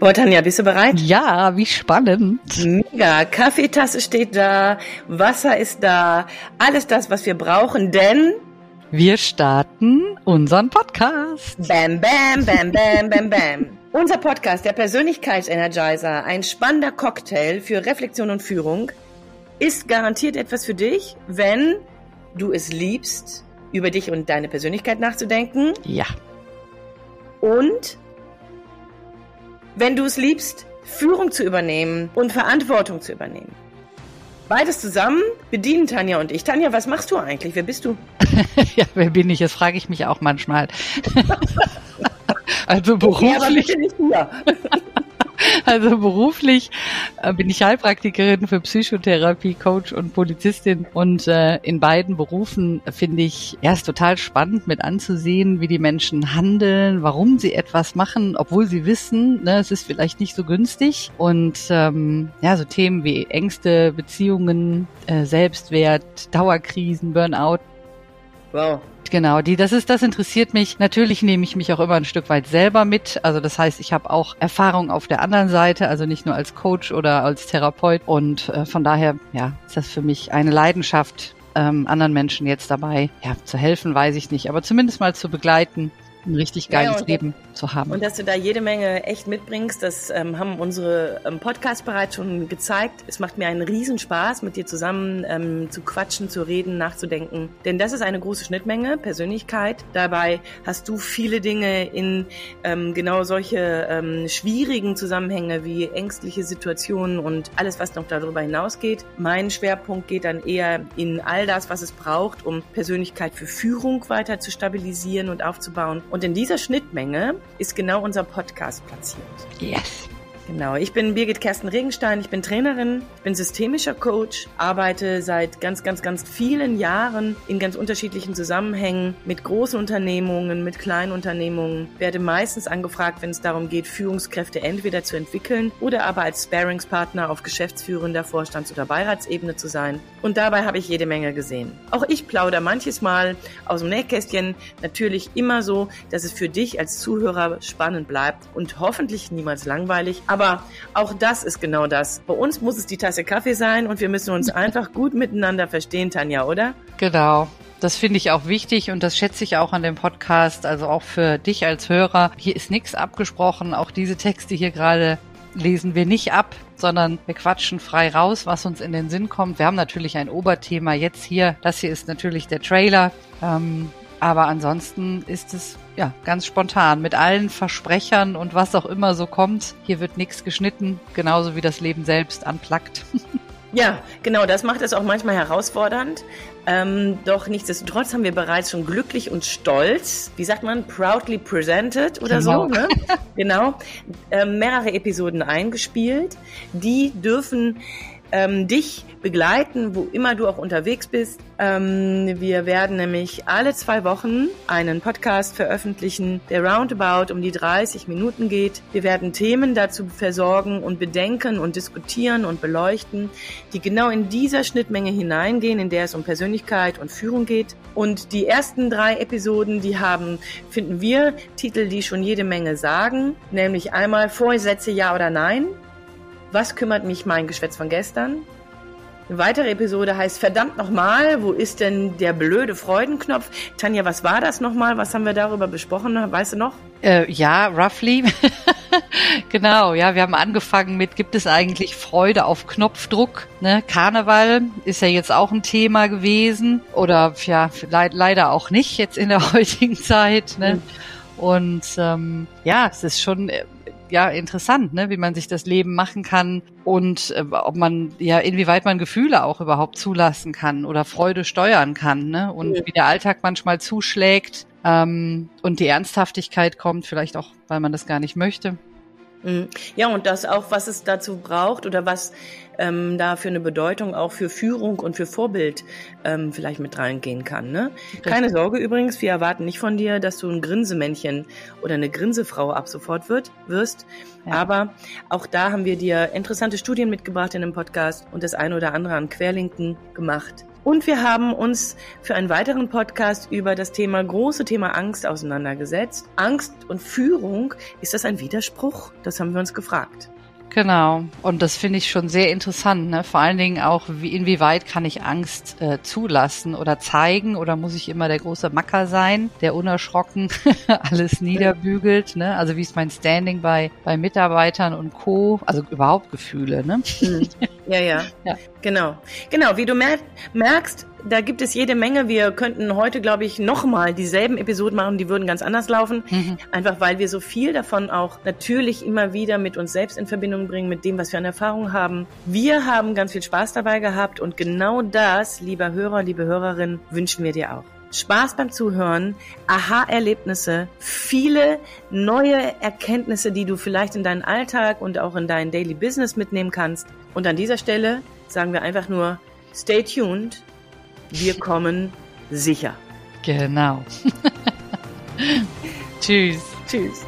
Boah, Tanja, bist du bereit? Ja, wie spannend. Mega. Kaffeetasse steht da, Wasser ist da, alles das, was wir brauchen, denn wir starten unseren Podcast. Bam, bam, bam, bam, bam, bam. Unser Podcast, der Persönlichkeitsenergizer, ein spannender Cocktail für Reflexion und Führung, ist garantiert etwas für dich, wenn du es liebst, über dich und deine Persönlichkeit nachzudenken. Ja. Und wenn du es liebst, Führung zu übernehmen und Verantwortung zu übernehmen. Beides zusammen bedienen Tanja und ich. Tanja, was machst du eigentlich? Wer bist du? ja, wer bin ich? Das frage ich mich auch manchmal. also beruflich. Ja, aber bitte nicht hier. Also beruflich äh, bin ich Heilpraktikerin für Psychotherapie, Coach und Polizistin. Und äh, in beiden Berufen finde ich erst total spannend mit anzusehen, wie die Menschen handeln, warum sie etwas machen, obwohl sie wissen, ne, es ist vielleicht nicht so günstig. Und ähm, ja, so Themen wie Ängste, Beziehungen, äh, Selbstwert, Dauerkrisen, Burnout. Wow. Genau, die, das ist, das interessiert mich. Natürlich nehme ich mich auch immer ein Stück weit selber mit. Also das heißt, ich habe auch Erfahrung auf der anderen Seite, also nicht nur als Coach oder als Therapeut. Und äh, von daher, ja, ist das für mich eine Leidenschaft, ähm, anderen Menschen jetzt dabei, ja, zu helfen, weiß ich nicht, aber zumindest mal zu begleiten ein richtig geiles ja, Leben zu haben. Und dass du da jede Menge echt mitbringst, das ähm, haben unsere ähm, Podcasts bereits schon gezeigt. Es macht mir einen Riesenspaß, mit dir zusammen ähm, zu quatschen, zu reden, nachzudenken. Denn das ist eine große Schnittmenge, Persönlichkeit. Dabei hast du viele Dinge in ähm, genau solche ähm, schwierigen Zusammenhänge wie ängstliche Situationen und alles, was noch darüber hinausgeht. Mein Schwerpunkt geht dann eher in all das, was es braucht, um Persönlichkeit für Führung weiter zu stabilisieren und aufzubauen und in dieser Schnittmenge ist genau unser Podcast platziert. Yes. Genau, ich bin Birgit Kersten Regenstein, ich bin Trainerin, bin systemischer Coach, arbeite seit ganz, ganz, ganz vielen Jahren in ganz unterschiedlichen Zusammenhängen mit großen Unternehmungen, mit kleinen Unternehmungen, werde meistens angefragt, wenn es darum geht, Führungskräfte entweder zu entwickeln oder aber als Sparingspartner auf geschäftsführender Vorstands- oder Beiratsebene zu sein. Und dabei habe ich jede Menge gesehen. Auch ich plaudere manches Mal aus dem Nähkästchen, natürlich immer so, dass es für dich als Zuhörer spannend bleibt und hoffentlich niemals langweilig, aber aber auch das ist genau das. Bei uns muss es die Tasse Kaffee sein und wir müssen uns einfach gut miteinander verstehen, Tanja, oder? Genau. Das finde ich auch wichtig und das schätze ich auch an dem Podcast, also auch für dich als Hörer. Hier ist nichts abgesprochen. Auch diese Texte hier gerade lesen wir nicht ab, sondern wir quatschen frei raus, was uns in den Sinn kommt. Wir haben natürlich ein Oberthema jetzt hier. Das hier ist natürlich der Trailer. Ähm, aber ansonsten ist es ja ganz spontan mit allen Versprechern und was auch immer so kommt. Hier wird nichts geschnitten, genauso wie das Leben selbst anplackt. Ja, genau, das macht es auch manchmal herausfordernd. Ähm, doch nichtsdestotrotz haben wir bereits schon glücklich und stolz, wie sagt man, proudly presented oder genau. so, ne? genau, äh, mehrere Episoden eingespielt. Die dürfen ähm, dich begleiten, wo immer du auch unterwegs bist. Ähm, wir werden nämlich alle zwei Wochen einen Podcast veröffentlichen, der roundabout um die 30 Minuten geht. Wir werden Themen dazu versorgen und bedenken und diskutieren und beleuchten, die genau in dieser Schnittmenge hineingehen, in der es um Persönlichkeit und Führung geht. Und die ersten drei Episoden, die haben, finden wir, Titel, die schon jede Menge sagen, nämlich einmal Vorsätze ja oder nein, was kümmert mich mein Geschwätz von gestern? Eine weitere Episode heißt verdammt nochmal, wo ist denn der blöde Freudenknopf? Tanja, was war das nochmal? Was haben wir darüber besprochen? Weißt du noch? Äh, ja, roughly. genau, ja, wir haben angefangen mit, gibt es eigentlich Freude auf Knopfdruck? Ne? Karneval ist ja jetzt auch ein Thema gewesen oder ja, le leider auch nicht jetzt in der heutigen Zeit. Ne? Mhm. Und ähm, ja, es ist schon äh, ja interessant, ne, wie man sich das Leben machen kann und äh, ob man ja inwieweit man Gefühle auch überhaupt zulassen kann oder Freude steuern kann, ne? Und ja. wie der Alltag manchmal zuschlägt ähm, und die Ernsthaftigkeit kommt, vielleicht auch, weil man das gar nicht möchte. Mhm. Ja, und das auch, was es dazu braucht oder was ähm, da für eine Bedeutung auch für Führung und für Vorbild ähm, vielleicht mit reingehen kann. Ne? Keine Sorge übrigens, wir erwarten nicht von dir, dass du ein Grinsemännchen oder eine Grinsefrau ab sofort wird, wirst. Ja. Aber auch da haben wir dir interessante Studien mitgebracht in dem Podcast und das eine oder andere an Querlinken gemacht, Und wir haben uns für einen weiteren Podcast über das Thema, große Thema Angst auseinandergesetzt. Angst und Führung, ist das ein Widerspruch? Das haben wir uns gefragt. Genau. Und das finde ich schon sehr interessant. Ne? Vor allen Dingen auch, wie, inwieweit kann ich Angst äh, zulassen oder zeigen oder muss ich immer der große Macker sein, der unerschrocken alles niederbügelt. Ne? Also wie ist mein Standing bei, bei Mitarbeitern und Co. Also überhaupt Gefühle. Ne? Ja, ja, ja. Genau. Genau. Wie du merkst, da gibt es jede Menge. Wir könnten heute, glaube ich, nochmal dieselben Episoden machen, die würden ganz anders laufen. Mhm. Einfach weil wir so viel davon auch natürlich immer wieder mit uns selbst in Verbindung bringen, mit dem, was wir an Erfahrung haben. Wir haben ganz viel Spaß dabei gehabt und genau das, lieber Hörer, liebe Hörerin, wünschen wir dir auch. Spaß beim Zuhören, Aha-Erlebnisse, viele neue Erkenntnisse, die du vielleicht in deinen Alltag und auch in dein Daily Business mitnehmen kannst. Und an dieser Stelle sagen wir einfach nur, stay tuned wir kommen sicher. Genau. Tschüss. Tschüss.